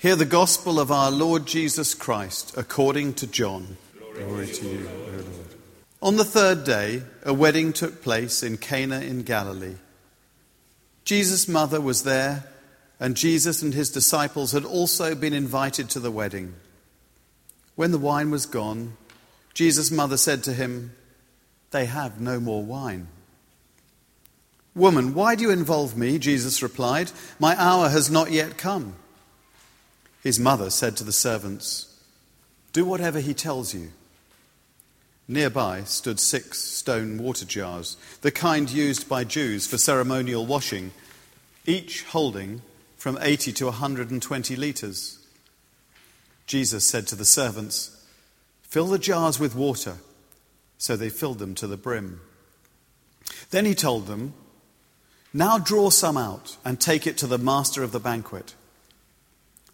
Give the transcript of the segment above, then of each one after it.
Hear the gospel of our Lord Jesus Christ according to John. Glory, to you, O Lord. On the third day, a wedding took place in Cana in Galilee. Jesus' mother was there, and Jesus and his disciples had also been invited to the wedding. When the wine was gone, Jesus' mother said to him, They have no more wine. Woman, why do you involve me? Jesus replied, My hour has not yet come. His mother said to the servants, Do whatever he tells you. Nearby stood six stone water jars, the kind used by Jews for ceremonial washing, each holding from 80 to 120 litres. Jesus said to the servants, Fill the jars with water. So they filled them to the brim. Then he told them, Now draw some out and take it to the master of the banquet.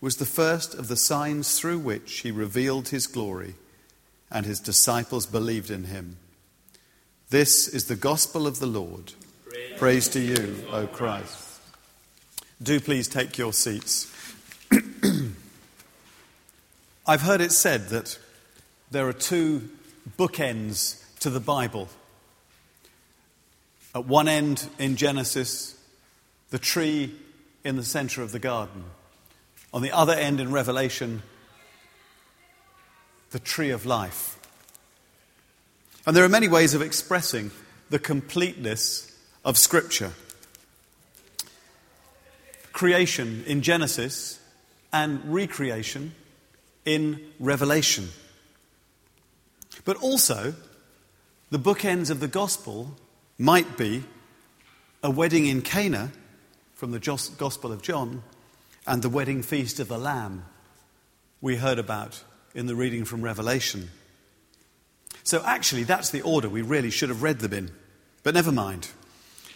was the first of the signs through which he revealed his glory, and his disciples believed in him. This is the gospel of the Lord. Praise, Praise to you, O Christ. Do please take your seats. I've heard it said that there are two bookends to the Bible. At one end in Genesis, the tree in the center of the garden. On the other end in Revelation, the tree of life. And there are many ways of expressing the completeness of Scripture. Creation in Genesis and recreation in Revelation. But also, the bookends of the gospel might be a wedding in Cana from the Gospel of John and the wedding feast of the Lamb we heard about in the reading from Revelation. So, actually, that's the order we really should have read them in. But never mind.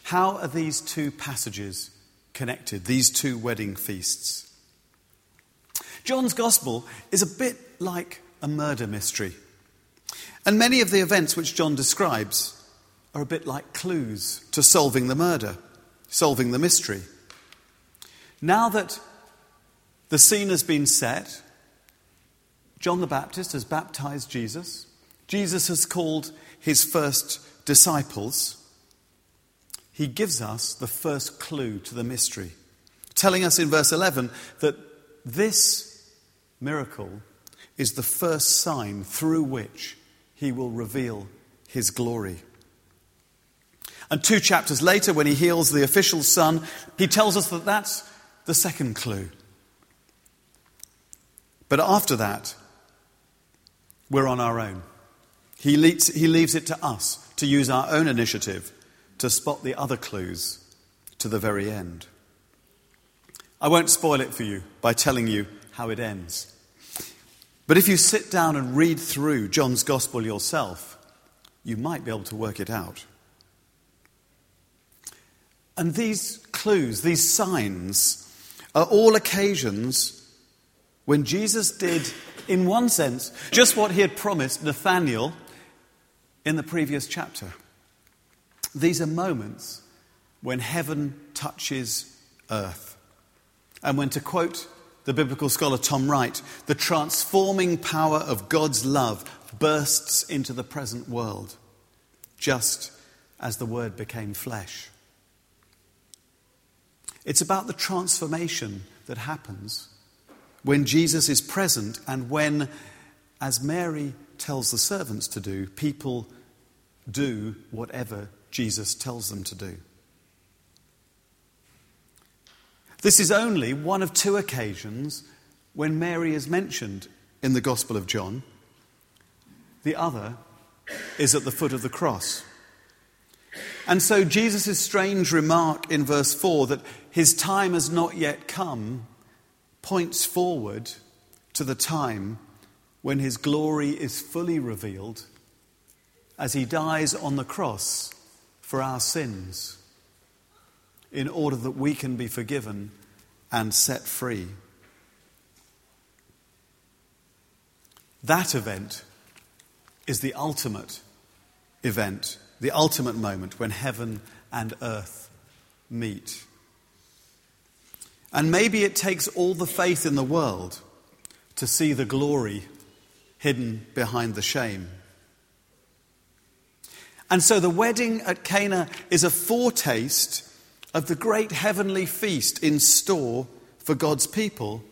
How are these two passages connected, these two wedding feasts? John's Gospel is a bit like a murder mystery. And many of the events which John describes are a bit like clues to solving the murder, solving the mystery. Now that the scene has been set. John the Baptist has baptized Jesus. Jesus has called his first disciples. He gives us the first clue to the mystery, telling us in verse 11 that this miracle is the first sign through which he will reveal his glory. And two chapters later, when he heals the official's son, he tells us that that's the second clue. But after that, we're on our own. He leaves, he leaves it to us to use our own initiative to spot the other clues to the very end. I won't spoil it for you by telling you how it ends. But if you sit down and read through John's Gospel yourself, you might be able to work it out. And these clues, these signs, are all occasions when Jesus did, in one sense, just what he had promised Nathanael in the previous chapter. These are moments when heaven touches earth. And when, to quote the biblical scholar Tom Wright, the transforming power of God's love bursts into the present world, just as the Word became flesh. It's about the transformation that happens when Jesus is present and when, as Mary tells the servants to do, people do whatever Jesus tells them to do. This is only one of two occasions when Mary is mentioned in the Gospel of John. The other is at the foot of the cross. And so Jesus' strange remark in verse 4 that his time has not yet come points forward to the time when his glory is fully revealed as he dies on the cross for our sins in order that we can be forgiven and set free. That event is the ultimate event, the ultimate moment when heaven and earth meet. And maybe it takes all the faith in the world to see the glory hidden behind the shame. And so the wedding at Cana is a foretaste of the great heavenly feast in store for God's people,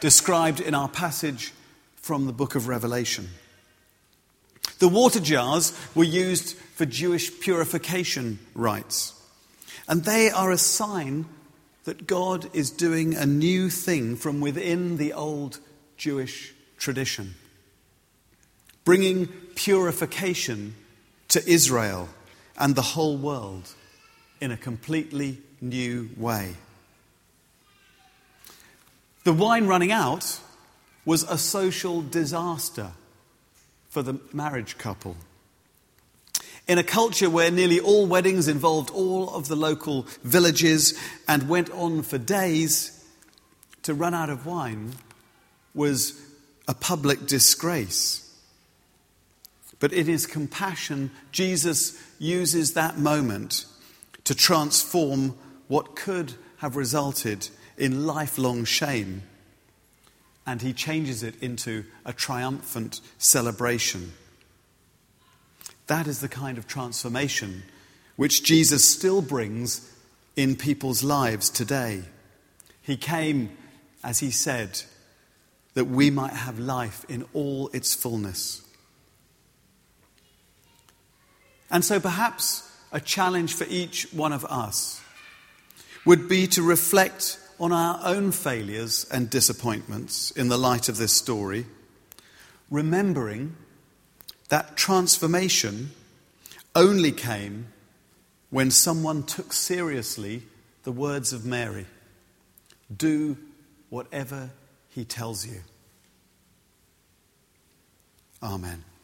described in our passage from the book of Revelation. The water jars were used for Jewish purification rites, and they are a sign that God is doing a new thing from within the old Jewish tradition, bringing purification to Israel and the whole world in a completely new way. The wine running out was a social disaster for the marriage couple. In a culture where nearly all weddings involved all of the local villages and went on for days, to run out of wine was a public disgrace. But in his compassion, Jesus uses that moment to transform what could have resulted in lifelong shame. And he changes it into a triumphant celebration. That is the kind of transformation which Jesus still brings in people's lives today. He came, as he said, that we might have life in all its fullness. And so perhaps a challenge for each one of us would be to reflect on our own failures and disappointments in the light of this story, remembering that transformation only came when someone took seriously the words of Mary do whatever he tells you. Amen.